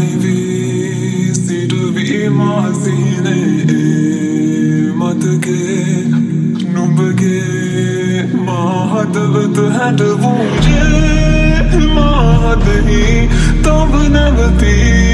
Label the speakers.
Speaker 1: නිවී සිටුවීමා සිහිනේ මතගේ නුඹගේ මාහතවත හැටවූජේ මාහතහි තව නැවතිී